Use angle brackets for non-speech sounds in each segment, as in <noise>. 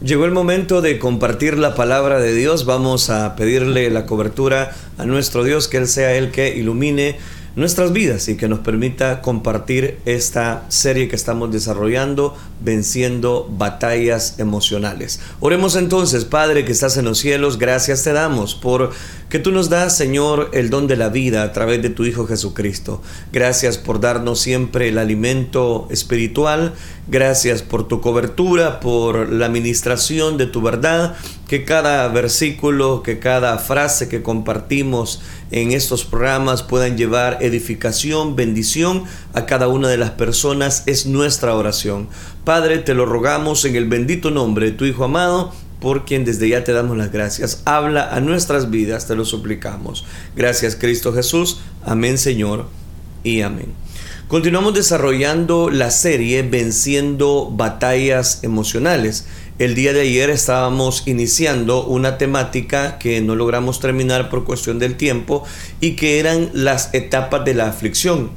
Llegó el momento de compartir la palabra de Dios. Vamos a pedirle la cobertura a nuestro Dios, que Él sea el que ilumine nuestras vidas y que nos permita compartir esta serie que estamos desarrollando, venciendo batallas emocionales. Oremos entonces, Padre que estás en los cielos, gracias te damos por que tú nos das, Señor, el don de la vida a través de tu Hijo Jesucristo. Gracias por darnos siempre el alimento espiritual. Gracias por tu cobertura, por la administración de tu verdad. Que cada versículo, que cada frase que compartimos en estos programas puedan llevar edificación, bendición a cada una de las personas. Es nuestra oración. Padre, te lo rogamos en el bendito nombre de tu Hijo amado por quien desde ya te damos las gracias. Habla a nuestras vidas, te lo suplicamos. Gracias Cristo Jesús. Amén Señor y amén. Continuamos desarrollando la serie Venciendo batallas emocionales. El día de ayer estábamos iniciando una temática que no logramos terminar por cuestión del tiempo y que eran las etapas de la aflicción.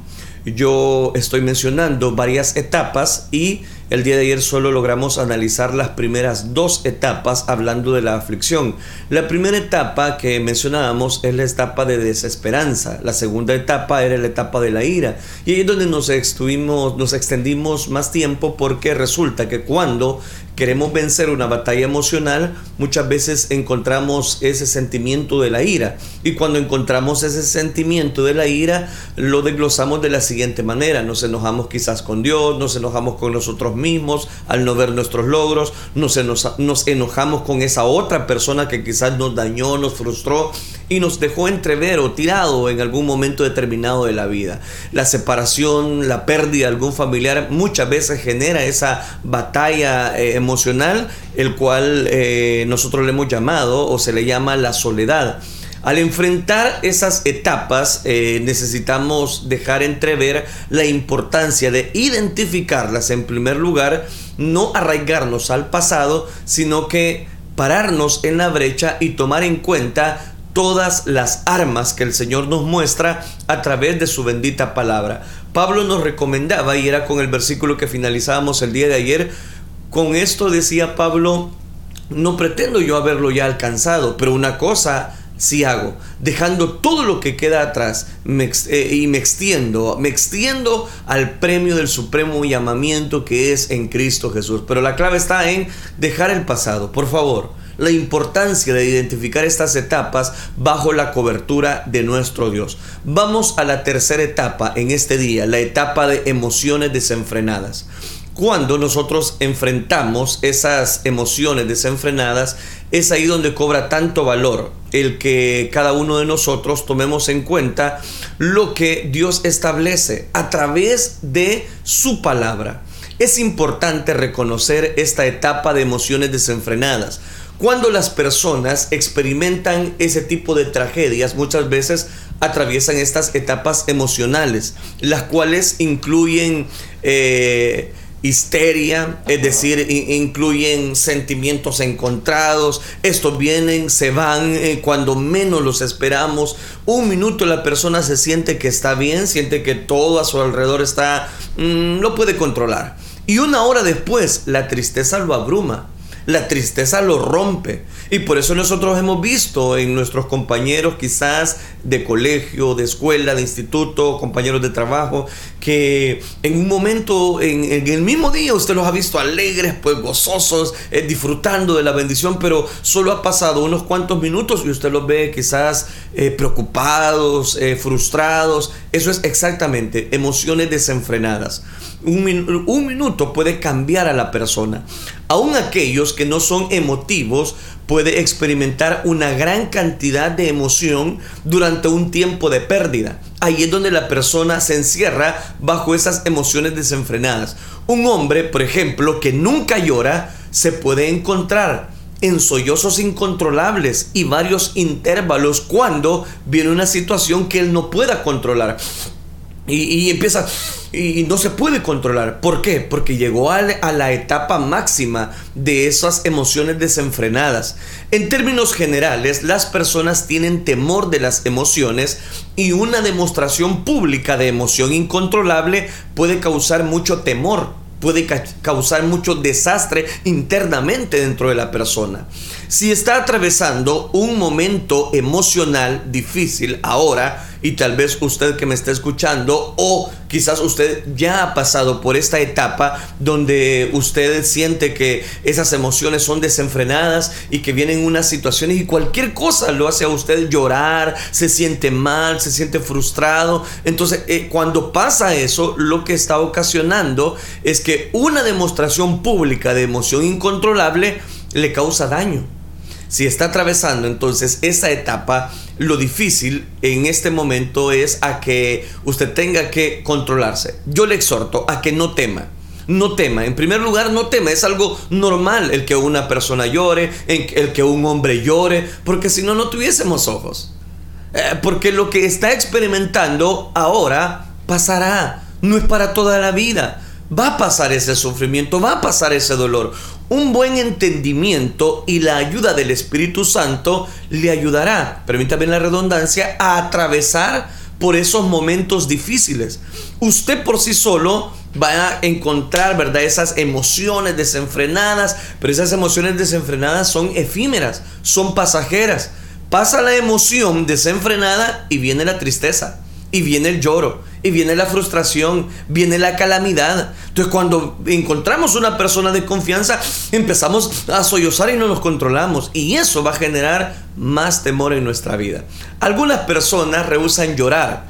Yo estoy mencionando varias etapas y el día de ayer solo logramos analizar las primeras dos etapas hablando de la aflicción. La primera etapa que mencionábamos es la etapa de desesperanza. La segunda etapa era la etapa de la ira. Y ahí es donde nos, nos extendimos más tiempo porque resulta que cuando queremos vencer una batalla emocional, muchas veces encontramos ese sentimiento de la ira. Y cuando encontramos ese sentimiento de la ira, lo desglosamos de la siguiente manera. Nos enojamos quizás con Dios, nos enojamos con nosotros mismos al no ver nuestros logros, nos, nos enojamos con esa otra persona que quizás nos dañó, nos frustró y nos dejó entrever o tirado en algún momento determinado de la vida. La separación, la pérdida de algún familiar muchas veces genera esa batalla eh, emocional, el cual eh, nosotros le hemos llamado o se le llama la soledad. Al enfrentar esas etapas eh, necesitamos dejar entrever la importancia de identificarlas en primer lugar, no arraigarnos al pasado, sino que pararnos en la brecha y tomar en cuenta todas las armas que el Señor nos muestra a través de su bendita palabra. Pablo nos recomendaba, y era con el versículo que finalizábamos el día de ayer, con esto decía Pablo, no pretendo yo haberlo ya alcanzado, pero una cosa sí hago, dejando todo lo que queda atrás eh, y me extiendo, me extiendo al premio del supremo llamamiento que es en Cristo Jesús. Pero la clave está en dejar el pasado, por favor la importancia de identificar estas etapas bajo la cobertura de nuestro Dios. Vamos a la tercera etapa en este día, la etapa de emociones desenfrenadas. Cuando nosotros enfrentamos esas emociones desenfrenadas, es ahí donde cobra tanto valor el que cada uno de nosotros tomemos en cuenta lo que Dios establece a través de su palabra. Es importante reconocer esta etapa de emociones desenfrenadas cuando las personas experimentan ese tipo de tragedias, muchas veces atraviesan estas etapas emocionales, las cuales incluyen eh, histeria, es decir, incluyen sentimientos encontrados, estos vienen, se van eh, cuando menos los esperamos. Un minuto la persona se siente que está bien, siente que todo a su alrededor está, mm, no puede controlar. Y una hora después la tristeza lo abruma la tristeza lo rompe. Y por eso nosotros hemos visto en nuestros compañeros quizás de colegio, de escuela, de instituto, compañeros de trabajo, que en un momento, en, el mismo día, usted los ha visto alegres, pues gozosos, eh, disfrutando de la bendición, pero solo ha pasado unos cuantos minutos y usted los ve quizás eh, preocupados, eh, frustrados. Eso es exactamente emociones desenfrenadas. Un, minuto puede cambiar a la persona. Aún aquellos que no son emotivos puede experimentar una gran cantidad de emoción durante un tiempo de pérdida. Ahí es donde la persona se encierra bajo esas emociones desenfrenadas. Un hombre, por ejemplo, que nunca llora, se puede encontrar en sollozos incontrolables y varios intervalos cuando viene una situación que él no pueda controlar. Y, empieza y no se puede controlar. ¿Por qué? Porque llegó a, la etapa máxima de esas emociones desenfrenadas. En términos generales, las personas tienen temor de las emociones y una demostración pública de emoción incontrolable puede causar mucho temor puede causar mucho desastre internamente dentro de la persona. Si está atravesando un momento emocional difícil ahora, y tal vez usted que me está escuchando o quizás usted ya ha pasado por esta etapa donde usted siente que esas emociones son desenfrenadas y que vienen unas situaciones y cualquier cosa lo hace a usted llorar, se siente mal, se siente frustrado. Entonces, eh, cuando pasa eso, lo que está ocasionando es que una demostración pública de emoción incontrolable le causa daño. Si está atravesando entonces esa etapa, lo difícil en este momento es a que usted tenga que controlarse. Yo le exhorto a que no tema. No tema, en primer lugar no tema, es algo normal el que una persona llore, el que un hombre llore, porque si no, no tuviésemos ojos. Eh, porque lo que está experimentando ahora pasará, no es para toda la vida. Va a pasar ese sufrimiento, va a pasar ese dolor. Un buen entendimiento y la ayuda del Espíritu Santo le ayudará, permítame la redundancia, a atravesar por esos momentos difíciles. Usted por sí solo va a encontrar, ¿verdad? Esas emociones desenfrenadas, pero esas emociones desenfrenadas son efímeras, son pasajeras. Pasa la emoción desenfrenada y viene la tristeza, y viene el lloro, y viene la frustración, viene la calamidad. Entonces cuando encontramos una persona de confianza, empezamos a sollozar y no nos controlamos. Y eso va a generar más temor en nuestra vida. Algunas personas rehusan llorar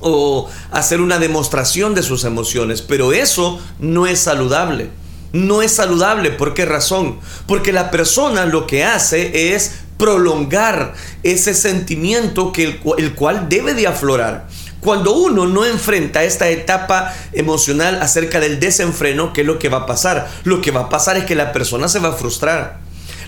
o hacer una demostración de sus emociones, pero eso no es saludable. No es saludable. ¿Por qué razón? Porque la persona lo que hace es prolongar ese sentimiento que el, cual debe de aflorar. Cuando uno no enfrenta esta etapa emocional acerca del desenfreno, ¿qué es lo que va a pasar? Lo que va a pasar es que la persona se va a frustrar.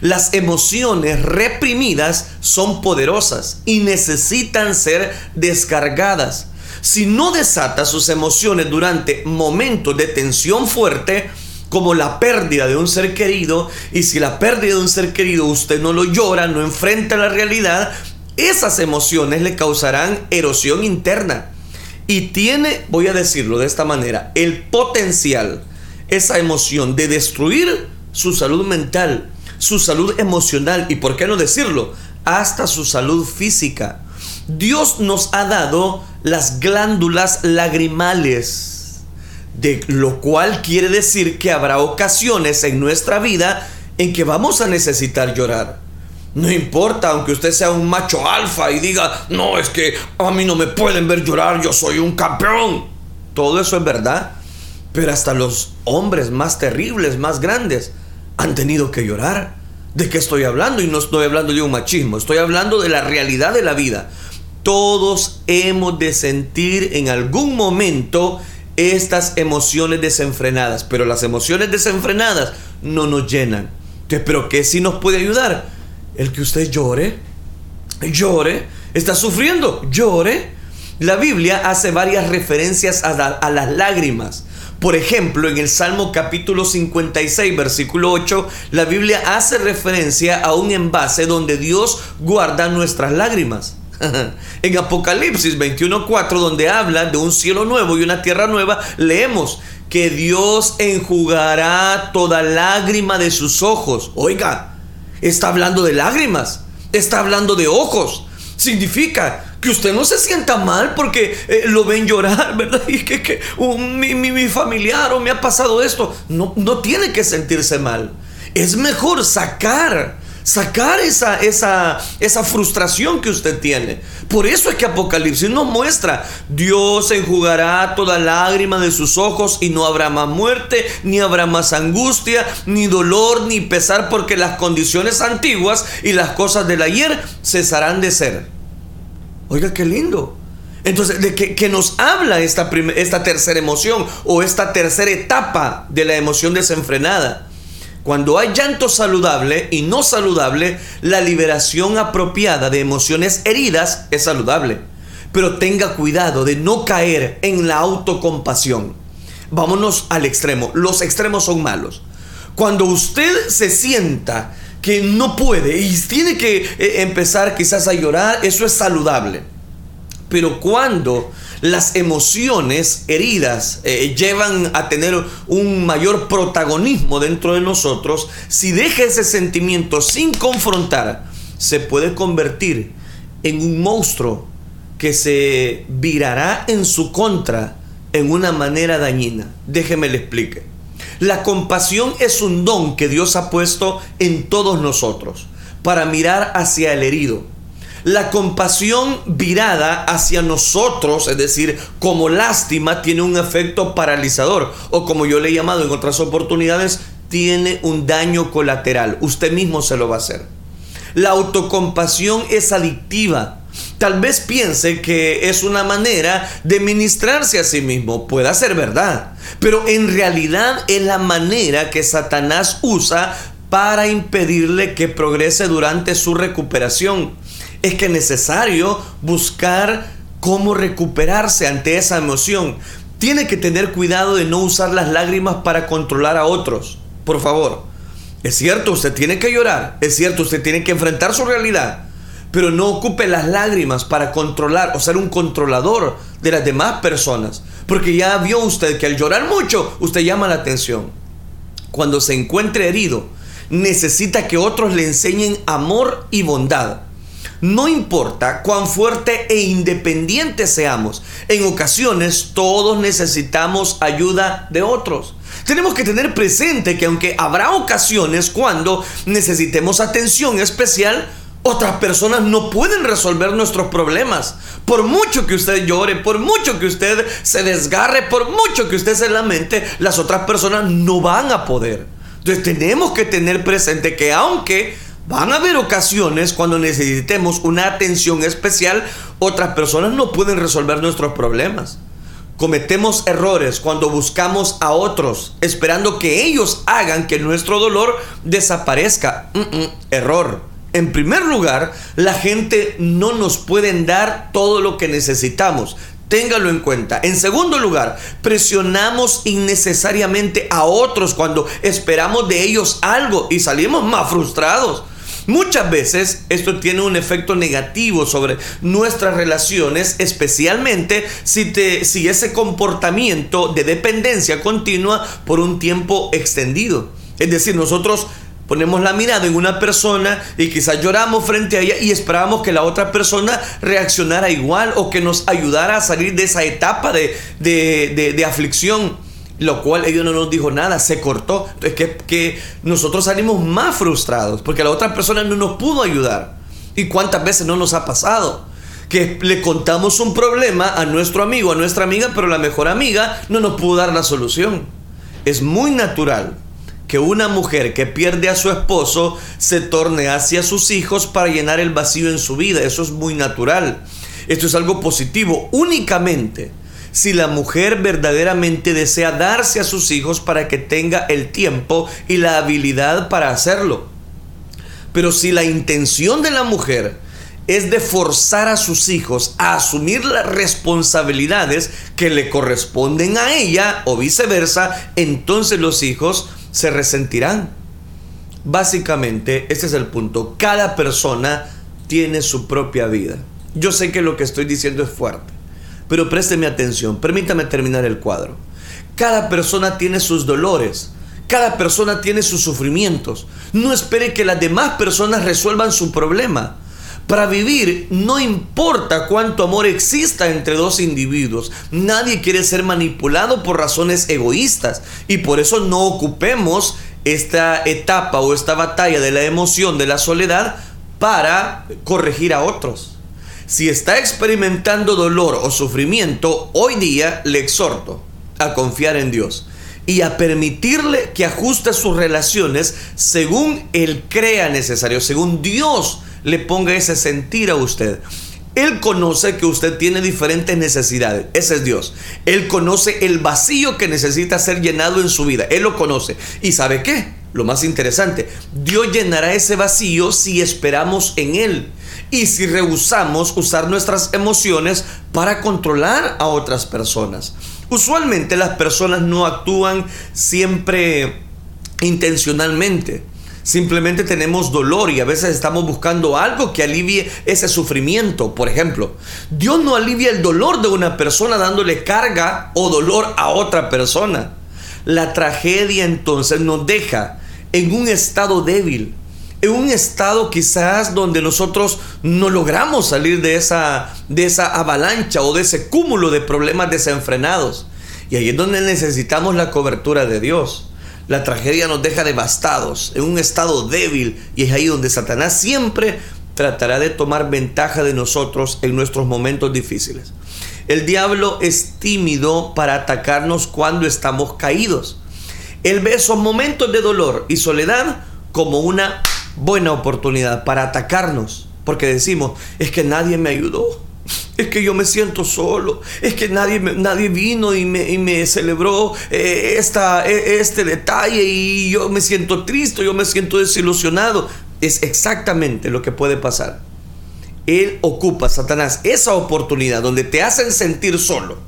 Las emociones reprimidas son poderosas y necesitan ser descargadas. Si no desata sus emociones durante momentos de tensión fuerte, como la pérdida de un ser querido, y si la pérdida de un ser querido usted no lo llora, no enfrenta la realidad, esas emociones le causarán erosión interna. Y tiene, voy a decirlo de esta manera, el potencial, esa emoción de destruir su salud mental, su salud emocional y, ¿por qué no decirlo? Hasta su salud física. Dios nos ha dado las glándulas lagrimales de lo cual quiere decir que habrá ocasiones en nuestra vida en que vamos a necesitar llorar. No importa, aunque usted sea un macho alfa y diga, no, es que a mí no me pueden ver llorar, yo soy un campeón. Todo eso es verdad. Pero hasta los hombres más terribles, más grandes, han tenido que llorar. ¿De qué estoy hablando? Y no estoy hablando de un machismo, estoy hablando de la realidad de la vida. Todos hemos de sentir en algún momento estas emociones desenfrenadas, pero las emociones desenfrenadas no nos llenan. ¿Pero qué si nos puede ayudar? El que usted llore, llore, está sufriendo, llore. La Biblia hace varias referencias a, a las lágrimas. Por ejemplo, en el Salmo capítulo 56, versículo 8, la Biblia hace referencia a un envase donde Dios guarda nuestras lágrimas. <laughs> en Apocalipsis 21.4, donde habla de un cielo nuevo y una tierra nueva, leemos que Dios enjugará toda lágrima de sus ojos. Oiga, está hablando de lágrimas, está hablando de ojos. Significa que usted no se sienta mal porque eh, lo ven llorar, <laughs> ¿verdad? Y que, mi, mi, familiar o me ha pasado esto. No, no tiene que sentirse mal. Es mejor sacar sacar esa, esa, esa frustración que usted tiene. Por eso es que Apocalipsis nos muestra, Dios enjugará toda lágrima de sus ojos y no habrá más muerte, ni habrá más angustia, ni dolor, ni pesar, porque las condiciones antiguas y las cosas del ayer cesarán de ser. Oiga, qué lindo. Entonces, ¿de qué, nos habla esta, esta tercera emoción o esta tercera etapa de la emoción desenfrenada? Cuando hay llanto saludable y no saludable, la liberación apropiada de emociones heridas es saludable. Pero tenga cuidado de no caer en la autocompasión. Vámonos al extremo. Los extremos son malos. Cuando usted se sienta que no puede y tiene que eh, empezar quizás a llorar, eso es saludable. Pero cuando las emociones heridas eh, llevan a tener un mayor protagonismo dentro de nosotros, si deja ese sentimiento sin confrontar, se puede convertir en un monstruo que se virará en su contra en una manera dañina. Déjeme le explique. La compasión es un don que Dios ha puesto en todos nosotros para mirar hacia el herido. La compasión virada hacia nosotros, es decir, como lástima, tiene un efecto paralizador o como yo le he llamado en otras oportunidades, tiene un daño colateral. Usted mismo se lo va a hacer. La autocompasión es adictiva Tal vez piense que es una manera de ministrarse a sí mismo. Puede ser verdad. Pero en realidad es la manera que Satanás usa para impedirle que progrese durante su recuperación. Es que es necesario buscar cómo recuperarse ante esa emoción. Tiene que tener cuidado de no usar las lágrimas para controlar a otros. Por favor. Es cierto, usted tiene que llorar. Es cierto, usted tiene que enfrentar su realidad pero no ocupe las lágrimas para controlar o ser un controlador de las demás personas. Porque ya vio usted que al llorar mucho, usted llama la atención. Cuando se encuentre herido, necesita que otros le enseñen amor y bondad. No importa cuán fuerte e independiente seamos, en ocasiones todos necesitamos ayuda de otros. Tenemos que tener presente que aunque habrá ocasiones cuando necesitemos atención especial, otras personas no pueden resolver nuestros problemas. Por mucho que usted llore, por mucho que usted se desgarre, por mucho que usted se lamente, las otras personas no van a poder. Entonces tenemos que tener presente que aunque van a haber ocasiones cuando necesitemos una atención especial, otras personas no pueden resolver nuestros problemas. Cometemos errores cuando buscamos a otros esperando que ellos hagan que nuestro dolor desaparezca. error. En primer lugar, la gente no nos puede dar todo lo que necesitamos. Téngalo en cuenta. En segundo lugar, presionamos innecesariamente a otros cuando esperamos de ellos algo y salimos más frustrados. Muchas veces esto tiene un efecto negativo sobre nuestras relaciones, especialmente si, te, si ese comportamiento de dependencia continua por un tiempo extendido. Es decir, nosotros ponemos la mirada en una persona y quizás lloramos frente a ella y esperábamos que la otra persona reaccionara igual o que nos ayudara a salir de esa etapa de, de, aflicción. Lo cual ella no nos dijo nada, se cortó. Entonces que, que nosotros salimos más frustrados porque la otra persona no nos pudo ayudar. ¿Y cuántas veces no nos ha pasado? que le contamos un problema a nuestro amigo, a nuestra amiga, pero la mejor amiga no nos pudo dar la solución. Es muy natural que una mujer que pierde a su esposo se torne hacia sus hijos para llenar el vacío en su vida. Eso es muy natural. Esto es algo positivo únicamente si la mujer verdaderamente desea darse a sus hijos para que tenga el tiempo y la habilidad para hacerlo. Pero si la intención de la mujer es de forzar a sus hijos a asumir las responsabilidades que le corresponden a ella o viceversa, entonces los hijos se resentirán. Básicamente, este es el punto. Cada persona tiene su propia vida. Yo sé que lo que estoy diciendo es fuerte, pero présteme atención, permítame terminar el cuadro. Cada persona tiene sus dolores, cada persona tiene sus sufrimientos. No espere que las demás personas resuelvan su problema. Para vivir no importa cuánto amor exista entre dos individuos. Nadie quiere ser manipulado por razones egoístas y por eso no ocupemos esta etapa o esta batalla de la emoción de la soledad para corregir a otros. Si está experimentando dolor o sufrimiento, hoy día le exhorto a confiar en Dios y a permitirle que ajuste sus relaciones según Él crea necesario, según Dios le ponga ese sentir a usted. Él conoce que usted tiene diferentes necesidades. Ese es Dios. Él conoce el vacío que necesita ser llenado en su vida. Él lo conoce. ¿Y sabe qué? Lo más interesante, Dios llenará ese vacío si esperamos en Él y si rehusamos usar nuestras emociones para controlar a otras personas. Usualmente las personas no actúan siempre intencionalmente Simplemente tenemos dolor y a veces estamos buscando algo que alivie ese sufrimiento. Por ejemplo, Dios no alivia el dolor de una persona dándole carga o dolor a otra persona. La tragedia entonces nos deja en un estado débil, en un estado quizás donde nosotros no logramos salir de esa, de esa avalancha o de ese cúmulo de problemas desenfrenados. Y ahí es donde necesitamos la cobertura de Dios. La tragedia nos deja devastados, en un estado débil, y es ahí donde Satanás siempre tratará de tomar ventaja de nosotros en nuestros momentos difíciles. El diablo es tímido para atacarnos cuando estamos caídos. Él ve esos momentos de dolor y soledad como una buena oportunidad para atacarnos, porque decimos, es que nadie me ayudó, es que yo me siento solo, es que nadie, nadie vino y me, celebró eh, esta, e, este detalle y yo me siento triste, yo me siento desilusionado. Es exactamente lo que puede pasar. Él ocupa, Satanás, esa oportunidad donde te hacen sentir solo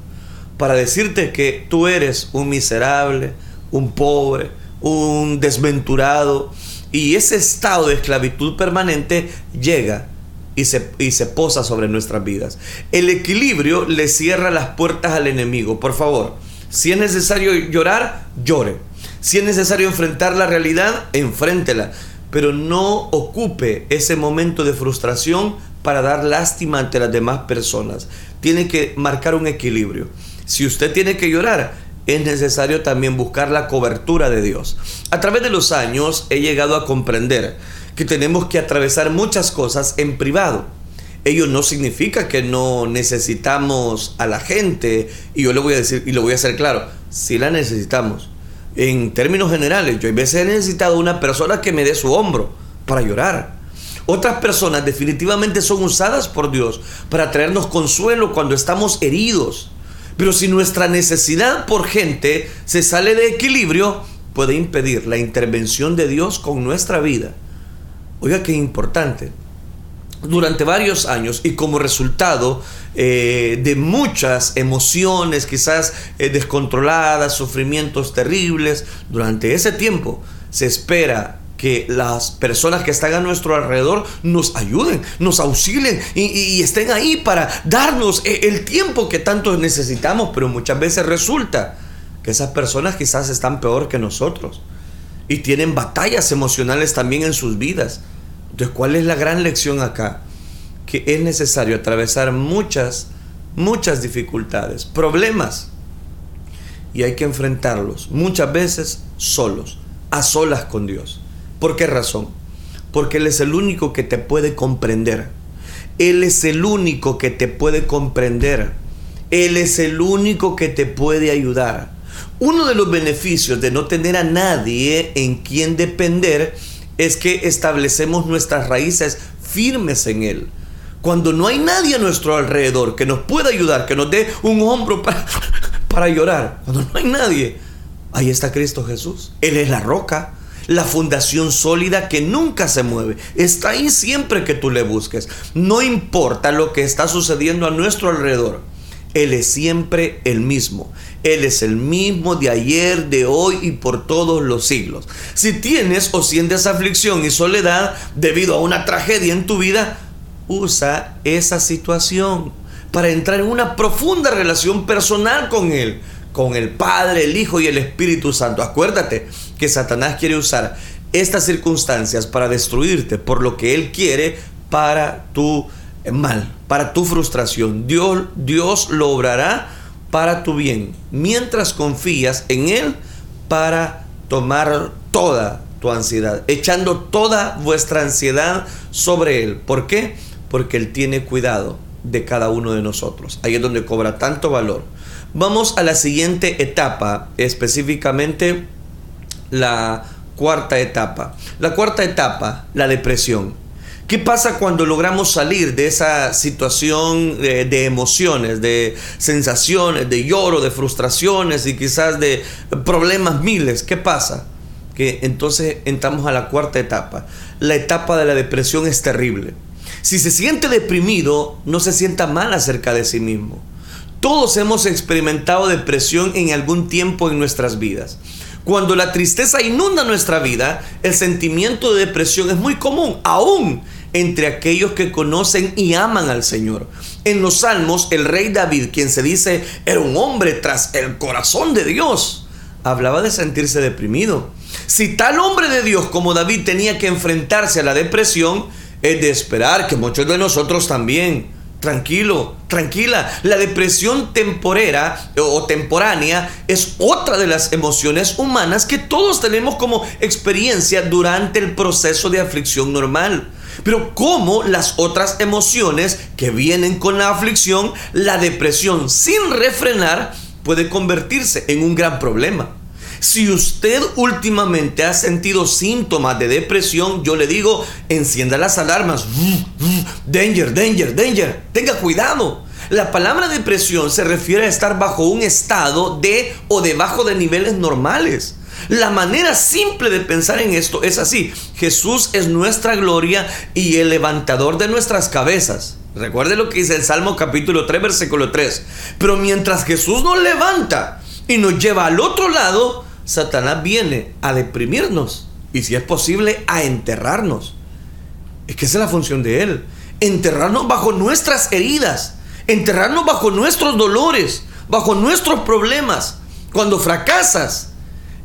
para decirte que tú eres un miserable, un pobre, un desventurado. Y ese estado de esclavitud permanente llega y se, y se posa sobre nuestras vidas. El equilibrio le cierra las puertas al enemigo. Por favor, si es necesario llorar, llore. Si es necesario enfrentar la realidad, enfréntela. Pero no ocupe ese momento de frustración para dar lástima ante las demás personas. Tiene que marcar un equilibrio. Si usted tiene que llorar, es necesario también buscar la cobertura de Dios. A través de los años he llegado a comprender que tenemos que atravesar muchas cosas en privado. Ello no significa que no necesitamos a la gente, y yo le voy a decir, y lo voy a hacer claro, si la necesitamos. En términos generales, yo a veces he necesitado una persona que me dé su hombro para llorar. Otras personas definitivamente son usadas por Dios para traernos consuelo cuando estamos heridos. Pero si nuestra necesidad por gente se sale de equilibrio, puede impedir la intervención de Dios con nuestra vida. Oiga, qué importante. Durante varios años y como resultado eh, de muchas emociones quizás eh, descontroladas, sufrimientos terribles, durante ese tiempo se espera que las personas que están a nuestro alrededor nos ayuden, nos auxilien y, y, estén ahí para darnos eh, el tiempo que tanto necesitamos, pero muchas veces resulta que esas personas quizás están peor que nosotros y tienen batallas emocionales también en sus vidas. Entonces, ¿cuál es la gran lección acá? Que es necesario atravesar muchas, muchas dificultades, problemas, y hay que enfrentarlos muchas veces solos, a solas con Dios. ¿Por qué razón? Porque Él es el único que te puede comprender. Él es el único que te puede comprender. Él es el único que te puede ayudar. Uno de los beneficios de no tener a nadie en quien depender es que establecemos nuestras raíces firmes en Él. Cuando no hay nadie a nuestro alrededor que nos pueda ayudar, que nos dé un hombro <laughs> para, para llorar, cuando no hay nadie, ahí está Cristo Jesús. Él es la roca, la fundación sólida que nunca se mueve. Está ahí siempre que tú le busques. No importa lo que está sucediendo a nuestro alrededor. Él es siempre el mismo. Él es el mismo de ayer, de hoy y por todos los siglos. Si tienes o sientes aflicción y soledad debido a una tragedia en tu vida, usa esa situación para entrar en una profunda relación personal con Él, con el Padre, el Hijo y el Espíritu Santo. Acuérdate que Satanás quiere usar estas circunstancias para destruirte por lo que Él quiere para tu mal, para tu frustración. Dios, Dios lo obrará para tu bien, mientras confías en Él para tomar toda tu ansiedad, echando toda vuestra ansiedad sobre Él. ¿Por qué? Porque Él tiene cuidado de cada uno de nosotros. Ahí es donde cobra tanto valor. Vamos a la siguiente etapa, específicamente la cuarta etapa. La cuarta etapa, la depresión. ¿Qué pasa cuando logramos salir de esa situación de, emociones, de sensaciones, de lloro, de frustraciones y quizás de problemas miles? ¿Qué pasa? Que entonces entramos a la cuarta etapa. La etapa de la depresión es terrible. Si se siente deprimido, no se sienta mal acerca de sí mismo. Todos hemos experimentado depresión en algún tiempo en nuestras vidas. Cuando la tristeza inunda nuestra vida, el sentimiento de depresión es muy común, aún entre aquellos que conocen y aman al Señor. En los salmos, el rey David, quien se dice era un hombre tras el corazón de Dios, hablaba de sentirse deprimido. Si tal hombre de Dios como David tenía que enfrentarse a la depresión, es de esperar que muchos de nosotros también. Tranquilo, tranquila. La depresión temporera o temporánea es otra de las emociones humanas que todos tenemos como experiencia durante el proceso de aflicción normal. Pero como las otras emociones que vienen con la aflicción, la depresión sin refrenar puede convertirse en un gran problema. Si usted últimamente ha sentido síntomas de depresión, yo le digo, encienda las alarmas. Danger, danger, danger. Tenga cuidado. La palabra depresión se refiere a estar bajo un estado de o debajo de niveles normales. La manera simple de pensar en esto es así. Jesús es nuestra gloria y el levantador de nuestras cabezas. Recuerde lo que dice el Salmo capítulo 3, versículo 3. Pero mientras Jesús nos levanta y nos lleva al otro lado, Satanás viene a deprimirnos y si es posible a enterrarnos. Es que esa es la función de él. Enterrarnos bajo nuestras heridas, enterrarnos bajo nuestros dolores, bajo nuestros problemas. Cuando fracasas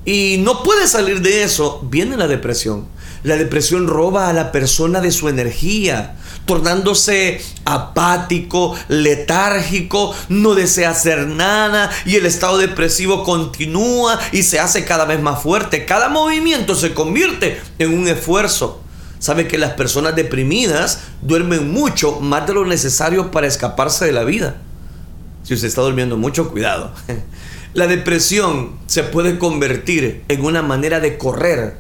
y no puedes salir de eso, viene la depresión. La depresión roba a la persona de su energía, tornándose apático, letárgico, no desea hacer nada y el estado depresivo continúa y se hace cada vez más fuerte. Cada movimiento se convierte en un esfuerzo. Sabe que las personas deprimidas duermen mucho más de lo necesario para escaparse de la vida. Si usted está durmiendo mucho, cuidado. <laughs> La depresión se puede convertir en una manera de correr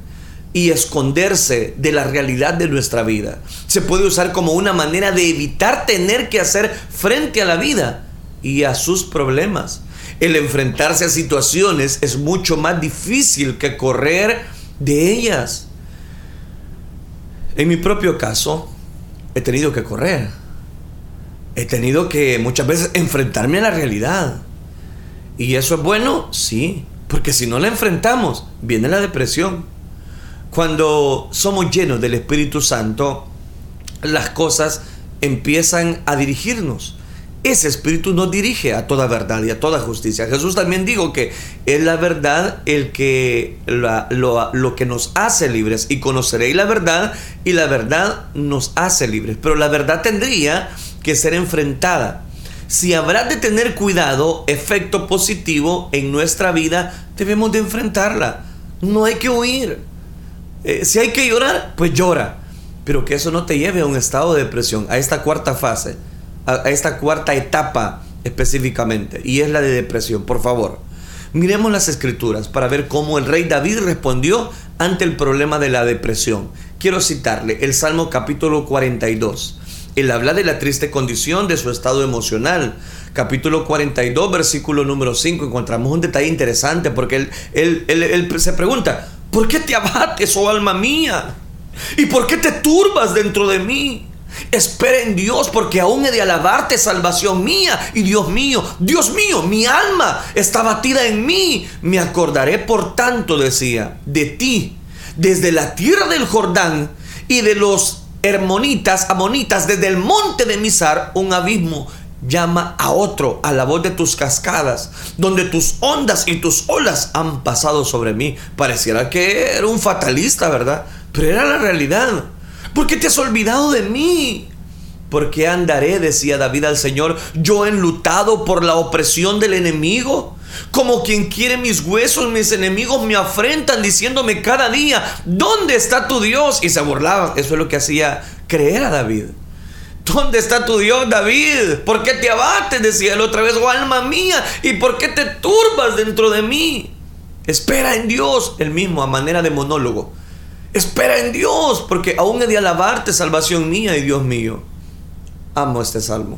y esconderse de la realidad de nuestra vida. Se puede usar como una manera de evitar tener que hacer frente a la vida y a sus problemas. El enfrentarse a situaciones es mucho más difícil que correr de ellas. En mi propio caso, he tenido que correr. He tenido que muchas veces enfrentarme a la realidad. ¿Y eso es bueno? Sí, porque si no la enfrentamos, viene la depresión cuando somos llenos del Espíritu Santo, las cosas empiezan a dirigirnos. Ese Espíritu nos dirige a toda verdad y a toda justicia. Jesús también dijo que es la verdad el que lo, lo, que nos hace libres y conoceréis la verdad y la verdad nos hace libres. Pero la verdad tendría que ser enfrentada. Si habrá de tener cuidado, efecto positivo en nuestra vida, debemos de enfrentarla. No hay que huir. Eh, si hay que llorar, pues llora. Pero que eso no te lleve a un estado de depresión, a esta cuarta fase, a, a esta cuarta etapa específicamente, y es la de depresión, por favor. Miremos las escrituras para ver cómo el rey David respondió ante el problema de la depresión. Quiero citarle el Salmo capítulo 42. Él habla de la triste condición de su estado emocional. Capítulo 42, versículo número 5, encontramos un detalle interesante porque él, se pregunta, ¿Por qué te abates, oh alma mía? ¿Y por qué te turbas dentro de mí? Espera en Dios porque aún he de alabarte, salvación mía y Dios mío. Dios mío, mi alma está batida en mí. Me acordaré, por tanto, decía, de ti, desde la tierra del Jordán y de los hermonitas, amonitas, desde el monte de Misar, un abismo llama a otro a la voz de tus cascadas, donde tus ondas y tus olas han pasado sobre mí. Pareciera que era un fatalista, ¿verdad? Pero era la realidad. ¿Por qué te has olvidado de mí? ¿Por qué andaré, decía David al Señor, yo enlutado por la opresión del enemigo? Como quien quiere mis huesos, mis enemigos me afrentan diciéndome cada día, ¿dónde está tu Dios? Y se burlaban. Eso es lo que hacía creer a David. ¿Dónde está tu Dios, David? ¿Por qué te abates? Decía él otra vez, oh alma mía, ¿y por qué te turbas dentro de mí? Espera en Dios, el mismo a manera de monólogo. Espera en Dios, porque aún he de alabarte, salvación mía y Dios mío. Amo este salmo,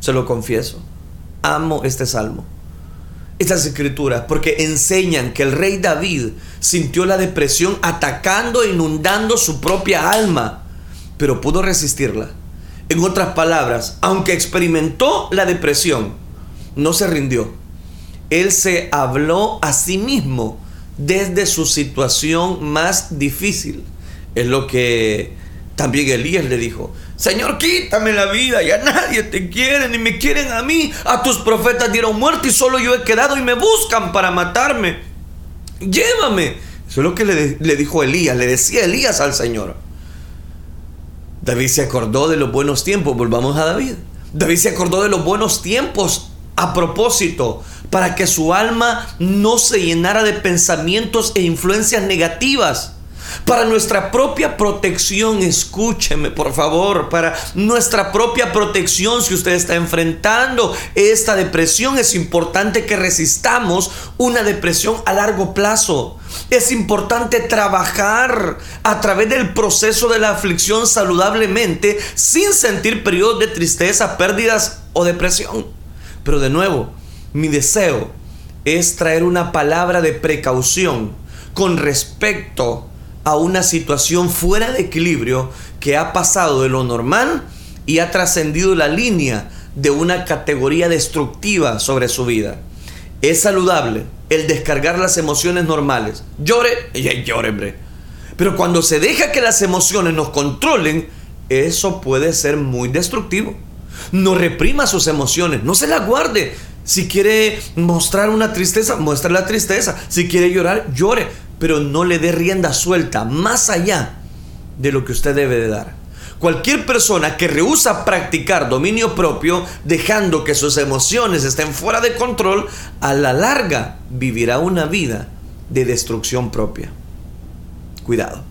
se lo confieso. Amo este salmo. Estas escrituras, porque enseñan que el rey David sintió la depresión atacando e inundando su propia alma, pero pudo resistirla en otras palabras, aunque experimentó la depresión, no se rindió. Él se habló a sí mismo desde su situación más difícil. Es lo que también Elías le dijo, Señor, quítame la vida, ya nadie te quiere, ni me quieren a mí. A tus profetas dieron muerte y solo yo he quedado y me buscan para matarme. Llévame. Eso es lo que le, le dijo Elías, le decía Elías al Señor. David se acordó de los buenos tiempos, volvamos a David. David se acordó de los buenos tiempos a propósito, para que su alma no se llenara de pensamientos e influencias negativas para nuestra propia protección, escúcheme por favor, para nuestra propia protección, si usted está enfrentando esta depresión, es importante que resistamos una depresión a largo plazo. Es importante trabajar a través del proceso de la aflicción saludablemente sin sentir periodos de tristeza, pérdidas o depresión. Pero de nuevo, mi deseo es traer una palabra de precaución con respecto a una situación fuera de equilibrio que ha pasado de lo normal y ha trascendido la línea de una categoría destructiva sobre su vida. Es saludable el descargar las emociones normales. Llore, llore, hombre. Pero cuando se deja que las emociones nos controlen, eso puede ser muy destructivo. No reprima sus emociones, no se las guarde. Si quiere mostrar una tristeza, muestre la tristeza. Si quiere llorar, llore pero no le dé rienda suelta más allá de lo que usted debe de dar. Cualquier persona que rehúsa practicar dominio propio, dejando que sus emociones estén fuera de control, a la larga vivirá una vida de destrucción propia. Cuidado.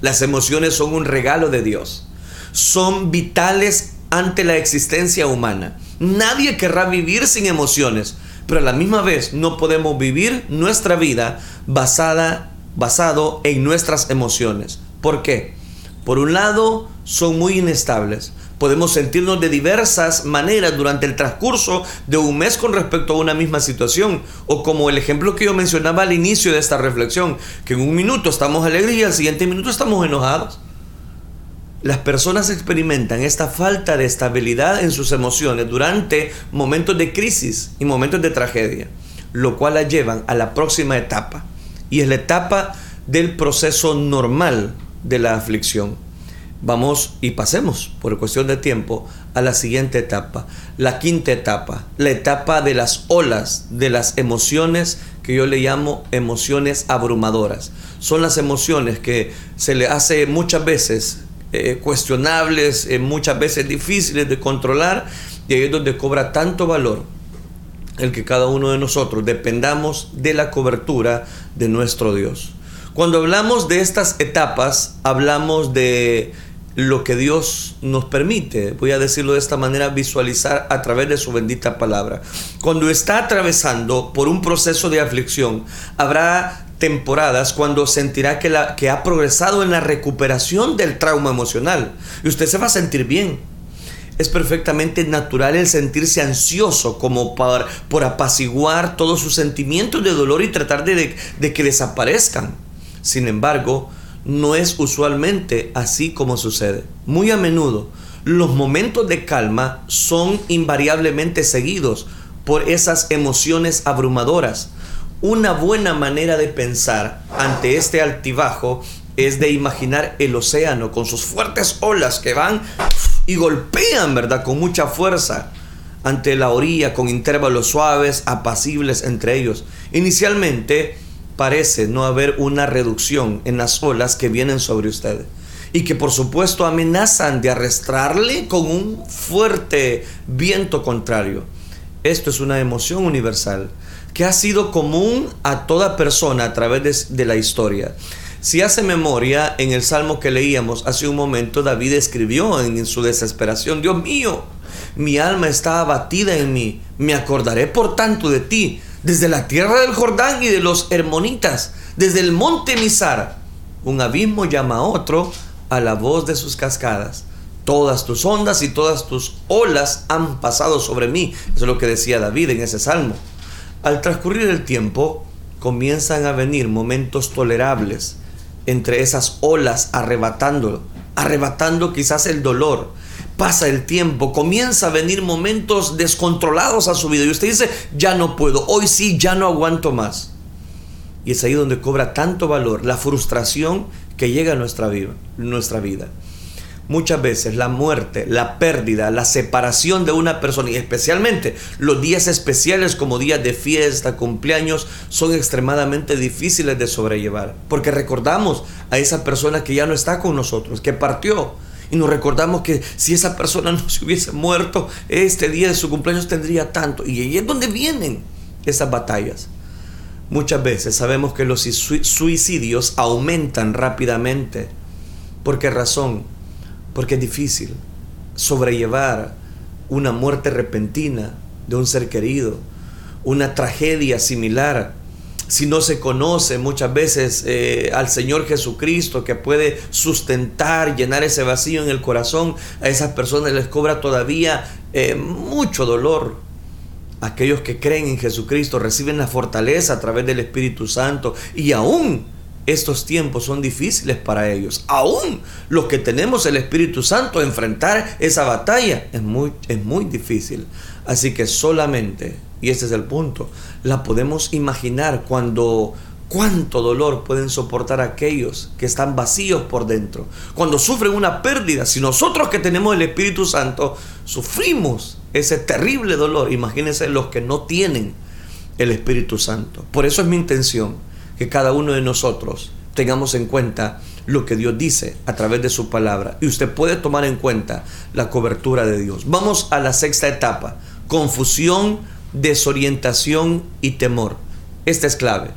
Las emociones son un regalo de Dios. Son vitales ante la existencia humana. Nadie querrá vivir sin emociones, pero a la misma vez no podemos vivir nuestra vida basada, basado en nuestras emociones. ¿Por qué? Por un lado, son muy inestables. Podemos sentirnos de diversas maneras durante el transcurso de un mes con respecto a una misma situación. O como el ejemplo que yo mencionaba al inicio de esta reflexión, que en un minuto estamos alegres y al siguiente minuto estamos enojados. Las personas experimentan esta falta de estabilidad en sus emociones durante momentos de crisis y momentos de tragedia, lo cual la llevan a la próxima etapa, y es la etapa del proceso normal de la aflicción. Vamos y pasemos, por cuestión de tiempo, a la siguiente etapa, la quinta etapa, la etapa de las olas, de las emociones que yo le llamo emociones abrumadoras. Son las emociones que se le hace muchas veces eh, cuestionables, eh, muchas veces difíciles de controlar, y ahí es donde cobra tanto valor el que cada uno de nosotros dependamos de la cobertura de nuestro Dios. Cuando hablamos de estas etapas, hablamos de lo que Dios nos permite, voy a decirlo de esta manera, visualizar a través de su bendita palabra. Cuando está atravesando por un proceso de aflicción, habrá temporadas cuando sentirá que, que ha progresado en la recuperación del trauma emocional y usted se va a sentir bien. Es perfectamente natural el sentirse ansioso como por, por apaciguar todos sus sentimientos de dolor y tratar de, de que desaparezcan. Sin embargo, no es usualmente así como sucede. Muy a menudo, los momentos de calma son invariablemente seguidos por esas emociones abrumadoras una buena manera de pensar ante este altibajo es de imaginar el océano con sus fuertes olas que van y golpean, ¿verdad? Con mucha fuerza ante la orilla con intervalos suaves, apacibles entre ellos. Inicialmente parece no haber una reducción en las olas que vienen sobre usted y que por supuesto amenazan de arrastrarle con un fuerte viento contrario. Esto es una emoción universal que ha sido común a toda persona a través de, la historia. Si hace memoria, en el salmo que leíamos hace un momento, David escribió en, su desesperación, Dios mío, mi alma está abatida en mí, me acordaré por tanto de ti, desde la tierra del Jordán y de los Hermonitas, desde el monte Misar. Un abismo llama a otro a la voz de sus cascadas. Todas tus ondas y todas tus olas han pasado sobre mí. Eso es lo que decía David en ese salmo. Al transcurrir el tiempo, comienzan a venir momentos tolerables entre esas olas arrebatándolo, arrebatando quizás el dolor. Pasa el tiempo, comienza a venir momentos descontrolados a su vida y usted dice, ya no puedo, hoy sí, ya no aguanto más. Y es ahí donde cobra tanto valor la frustración que llega a nuestra vida. Nuestra vida. Muchas veces la muerte, la pérdida, la separación de una persona y especialmente los días especiales como días de fiesta, cumpleaños, son extremadamente difíciles de sobrellevar. Porque recordamos a esa persona que ya no está con nosotros, que partió. Y nos recordamos que si esa persona <laughs> no se hubiese muerto, este día de su cumpleaños tendría tanto. Y ahí es donde vienen esas batallas. Muchas veces sabemos que los suicidios aumentan rápidamente. ¿Por qué razón? Porque es difícil sobrellevar una muerte repentina de un ser querido, una tragedia similar. Si no se conoce muchas veces eh, al Señor Jesucristo que puede sustentar, llenar ese vacío en el corazón, a esas personas les cobra todavía eh, mucho dolor. Aquellos que creen en Jesucristo reciben la fortaleza a través del Espíritu Santo y aún estos tiempos son difíciles para ellos. Aún los que tenemos el Espíritu Santo, enfrentar esa batalla es muy, es muy difícil. Así que solamente, y este es el punto, la podemos imaginar cuando cuánto dolor pueden soportar aquellos que están vacíos por dentro. Cuando sufren una pérdida, si nosotros que tenemos el Espíritu Santo sufrimos ese terrible dolor, imagínense los que no tienen el Espíritu Santo. Por eso es mi intención que cada uno de nosotros tengamos en cuenta lo que Dios dice a través de su palabra. Y usted puede tomar en cuenta la cobertura de Dios. Vamos a la sexta etapa. Confusión, desorientación y temor. Esta es clave.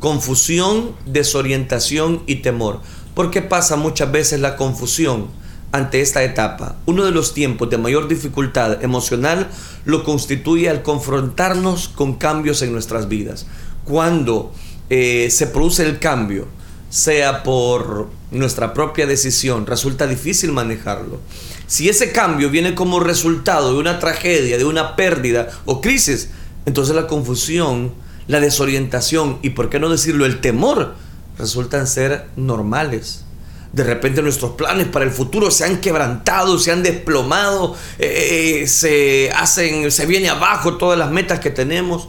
Confusión, desorientación y temor. ¿Por qué pasa muchas veces la confusión ante esta etapa? Uno de los tiempos de mayor dificultad emocional lo constituye al confrontarnos con cambios en nuestras vidas. Cuando eh, se produce el cambio, sea por nuestra propia decisión, resulta difícil manejarlo. Si ese cambio viene como resultado de una tragedia, de una pérdida o crisis, entonces la confusión, la desorientación y, por qué no decirlo, el temor resultan ser normales. De repente nuestros planes para el futuro se han quebrantado, se han desplomado, eh, eh, se hacen, se viene abajo todas las metas que tenemos.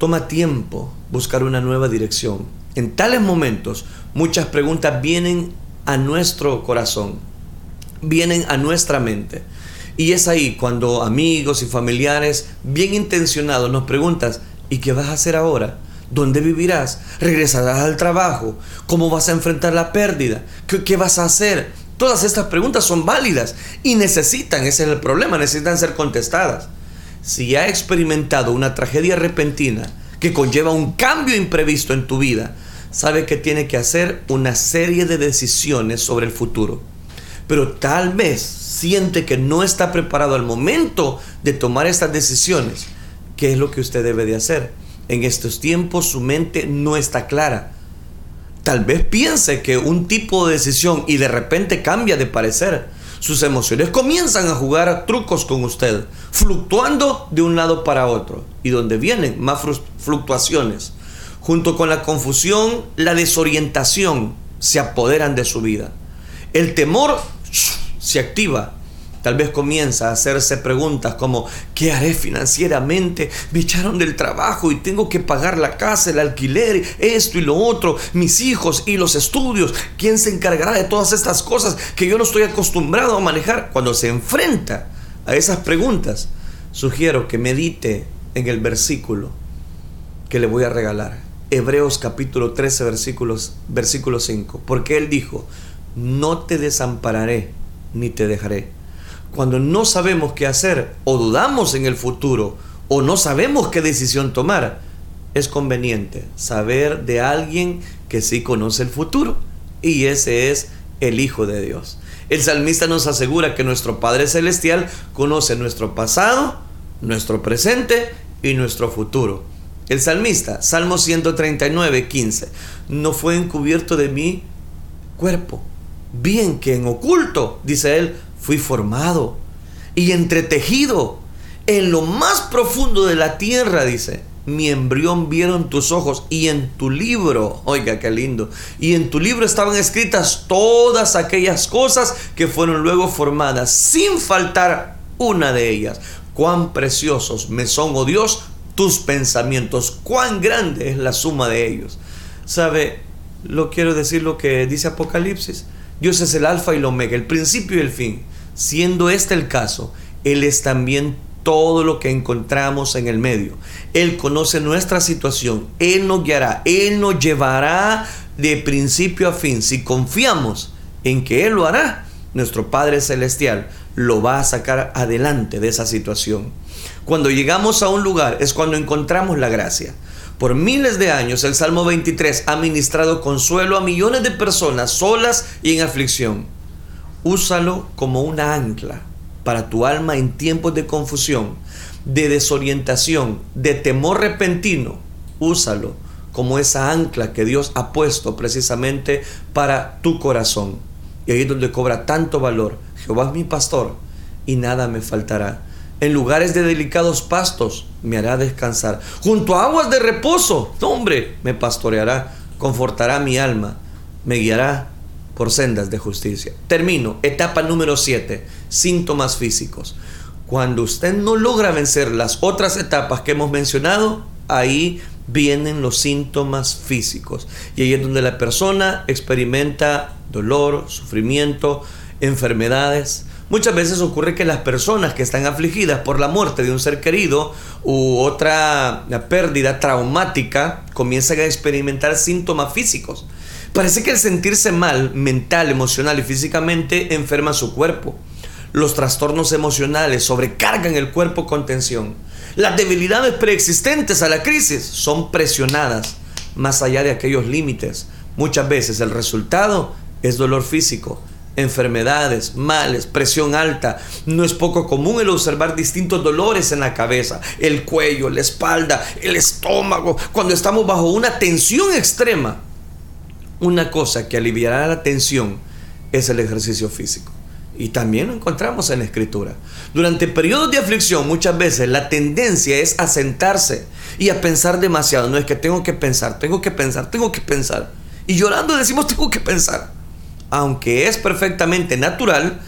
Toma tiempo buscar una nueva dirección. En tales momentos muchas preguntas vienen a nuestro corazón, vienen a nuestra mente. Y es ahí cuando amigos y familiares bien intencionados nos preguntan, ¿y qué vas a hacer ahora? ¿Dónde vivirás? ¿Regresarás al trabajo? ¿Cómo vas a enfrentar la pérdida? ¿Qué, qué vas a hacer? Todas estas preguntas son válidas y necesitan, ese es el problema, necesitan ser contestadas si ha experimentado una tragedia repentina que conlleva un cambio imprevisto en tu vida, sabe que tiene que hacer una serie de decisiones sobre el futuro. Pero tal vez siente que no está preparado al momento de tomar estas decisiones. ¿Qué es lo que usted debe de hacer? En estos tiempos su mente no está clara. Tal vez piense que un tipo de decisión y de repente cambia de parecer sus emociones comienzan a jugar trucos con usted, fluctuando de un lado para otro, y donde vienen más fluctuaciones, junto con la confusión, la desorientación se apoderan de su vida. El temor se activa Tal vez comienza a hacerse preguntas como, ¿qué haré financieramente? Me echaron del trabajo y tengo que pagar la casa, el alquiler, esto y lo otro, mis hijos y los estudios. ¿Quién se encargará de todas estas cosas que yo no estoy acostumbrado a manejar? Cuando se enfrenta a esas preguntas, sugiero que medite en el versículo que le voy a regalar. Hebreos capítulo 13 versículos, versículo 5. Porque él dijo, no te desampararé ni te dejaré cuando no sabemos qué hacer o dudamos en el futuro o no sabemos qué decisión tomar, es conveniente saber de alguien que sí conoce el futuro y ese es el Hijo de Dios. El salmista nos asegura que nuestro Padre Celestial conoce nuestro pasado, nuestro presente y nuestro futuro. El salmista, Salmo 139, 15, no fue encubierto de mi cuerpo, bien que en oculto, dice él, fui formado y entretejido en lo más profundo de la tierra, dice. Mi embrión vieron tus ojos y en tu libro, oiga qué lindo, y en tu libro estaban escritas todas aquellas cosas que fueron luego formadas, sin faltar una de ellas. Cuán preciosos me son, oh Dios, tus pensamientos, cuán grande es la suma de ellos. ¿Sabe? Lo quiero decir lo que dice Apocalipsis. Dios es el alfa y el omega, el principio y el fin. Siendo este el caso, Él es también todo lo que encontramos en el medio. Él conoce nuestra situación, Él nos guiará, Él nos llevará de principio a fin. Si confiamos en que Él lo hará, nuestro Padre Celestial lo va a sacar adelante de esa situación. Cuando llegamos a un lugar es cuando encontramos la gracia. Por miles de años el Salmo 23 ha ministrado consuelo a millones de personas solas y en aflicción. Úsalo como una ancla para tu alma en tiempos de confusión, de desorientación, de temor repentino. Úsalo como esa ancla que Dios ha puesto precisamente para tu corazón. Y ahí es donde cobra tanto valor. Jehová es mi pastor y nada me faltará. En lugares de delicados pastos me hará descansar. Junto a aguas de reposo, hombre, me pastoreará, confortará mi alma, me guiará por sendas de justicia. Termino. Etapa número 7. Síntomas físicos. Cuando usted no logra vencer las otras etapas que hemos mencionado, ahí vienen los síntomas físicos. Y ahí es donde la persona experimenta dolor, sufrimiento, enfermedades. Muchas veces ocurre que las personas que están afligidas por la muerte de un ser querido u otra pérdida traumática comienzan a experimentar síntomas físicos. Parece que el sentirse mal, mental, emocional y físicamente enferma su cuerpo. Los trastornos emocionales sobrecargan el cuerpo con tensión. Las debilidades preexistentes a la crisis son presionadas más allá de aquellos límites. Muchas veces el resultado es dolor físico, enfermedades, males, presión alta. No es poco común el observar distintos dolores en la cabeza, el cuello, la espalda, el estómago, cuando estamos bajo una tensión extrema. Una cosa que aliviará la tensión es el ejercicio físico. Y también lo encontramos en la escritura. Durante periodos de aflicción muchas veces la tendencia es a sentarse y a pensar demasiado. No es que tengo que pensar, tengo que pensar, tengo que pensar. Y llorando decimos <laughs> tengo que pensar. Aunque es perfectamente natural,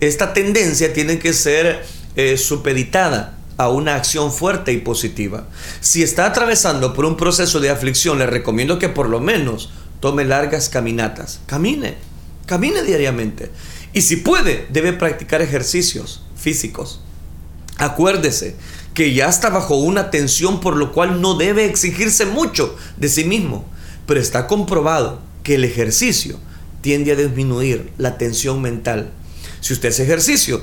esta tendencia tiene que ser eh, supeditada a una acción fuerte y positiva. Si está atravesando por un proceso de aflicción, le recomiendo que por lo menos tome largas caminatas. Camine, camine diariamente. Y si puede, debe practicar ejercicios físicos. Acuérdese que ya está bajo una tensión por lo cual no debe exigirse mucho de sí mismo. Pero está comprobado que el ejercicio tiende a disminuir la tensión mental. Si usted hace ejercicio,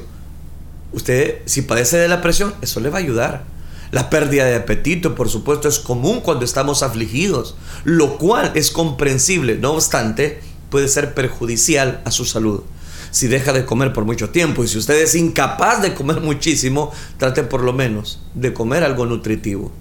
usted si padece de la presión, eso le va a ayudar. La pérdida de apetito, por supuesto, es común cuando estamos afligidos, lo cual es comprensible. No obstante, puede ser perjudicial a su salud si deja de comer por mucho tiempo. Y si usted es incapaz de comer <laughs> muchísimo, trate por lo menos de comer algo nutritivo.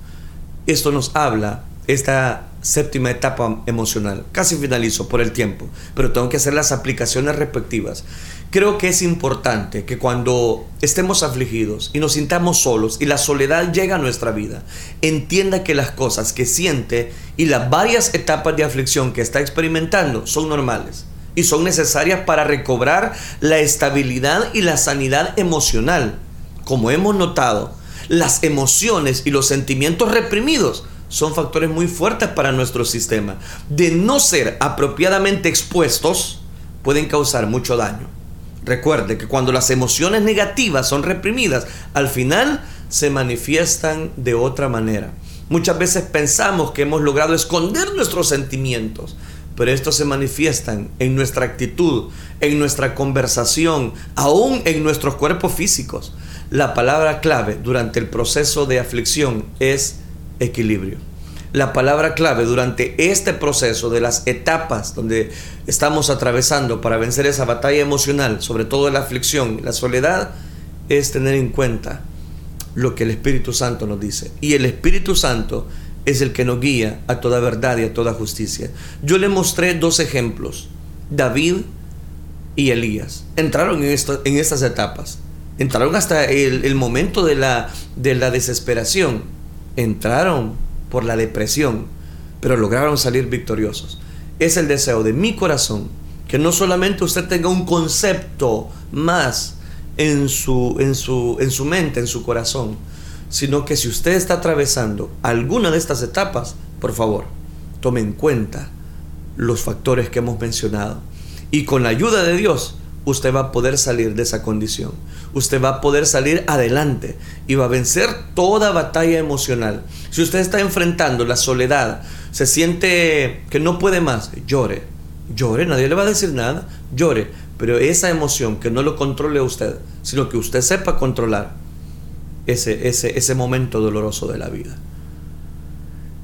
Esto nos habla, esta séptima etapa emocional. Casi finalizo por el tiempo, pero tengo que hacer las aplicaciones respectivas. Creo que es importante que cuando estemos afligidos y nos sintamos solos y la soledad llega a nuestra vida, entienda que las cosas que siente y las varias etapas de aflicción que está experimentando son normales y son necesarias para recobrar la estabilidad y la sanidad emocional. Como hemos notado, las emociones y los sentimientos reprimidos son factores muy fuertes para nuestro sistema. De no ser apropiadamente expuestos, pueden causar mucho daño. Recuerde que cuando las emociones negativas son reprimidas, al final se manifiestan de otra manera. Muchas veces pensamos que hemos logrado esconder nuestros sentimientos, pero estos se manifiestan en nuestra actitud, en nuestra conversación, aún en nuestros cuerpos físicos. La palabra clave durante el proceso de aflicción es equilibrio. La palabra clave durante este proceso de las etapas donde estamos atravesando para vencer esa batalla emocional, sobre todo la aflicción, la soledad, es tener en cuenta lo que el Espíritu Santo nos dice. Y el Espíritu Santo es el que nos guía a toda verdad y a toda justicia. Yo le mostré dos ejemplos, David y Elías. Entraron en, en estas etapas. Entraron hasta el, momento de la, de la desesperación. Entraron por la depresión, pero lograron salir victoriosos. Es el deseo de mi corazón que no solamente usted tenga un concepto más en su, en su, en su mente, en su corazón, sino que si usted está atravesando alguna de estas etapas, por favor, tome en cuenta los factores que hemos mencionado. Y con la ayuda de Dios, usted va a poder salir de esa condición. Usted va a poder salir adelante y va a vencer toda batalla emocional. Si usted está enfrentando la soledad, se siente que no puede más, llore. Llore, nadie le va a decir nada. Llore. Pero esa emoción que no lo controle usted, sino que usted sepa controlar ese, ese, ese momento doloroso de la vida.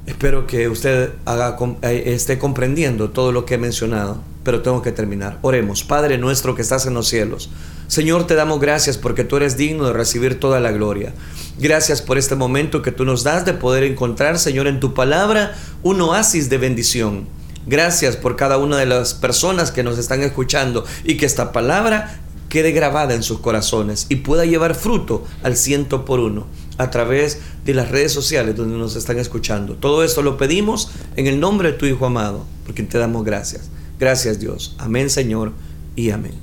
Espero que usted haga, eh, esté comprendiendo todo lo que he mencionado, pero tengo que terminar. Oremos, Padre nuestro que estás en los cielos. Señor, te damos gracias porque tú eres digno de recibir toda la gloria. Gracias por este momento que tú nos das de poder encontrar, Señor, en tu palabra un oasis de bendición. Gracias por cada una de las personas que nos están escuchando y que esta palabra quede grabada en sus corazones y pueda llevar fruto al ciento por uno a través de las redes sociales donde nos están escuchando. Todo esto lo pedimos en el nombre de tu Hijo amado, porque te damos gracias. Gracias Dios. Amén Señor y amén.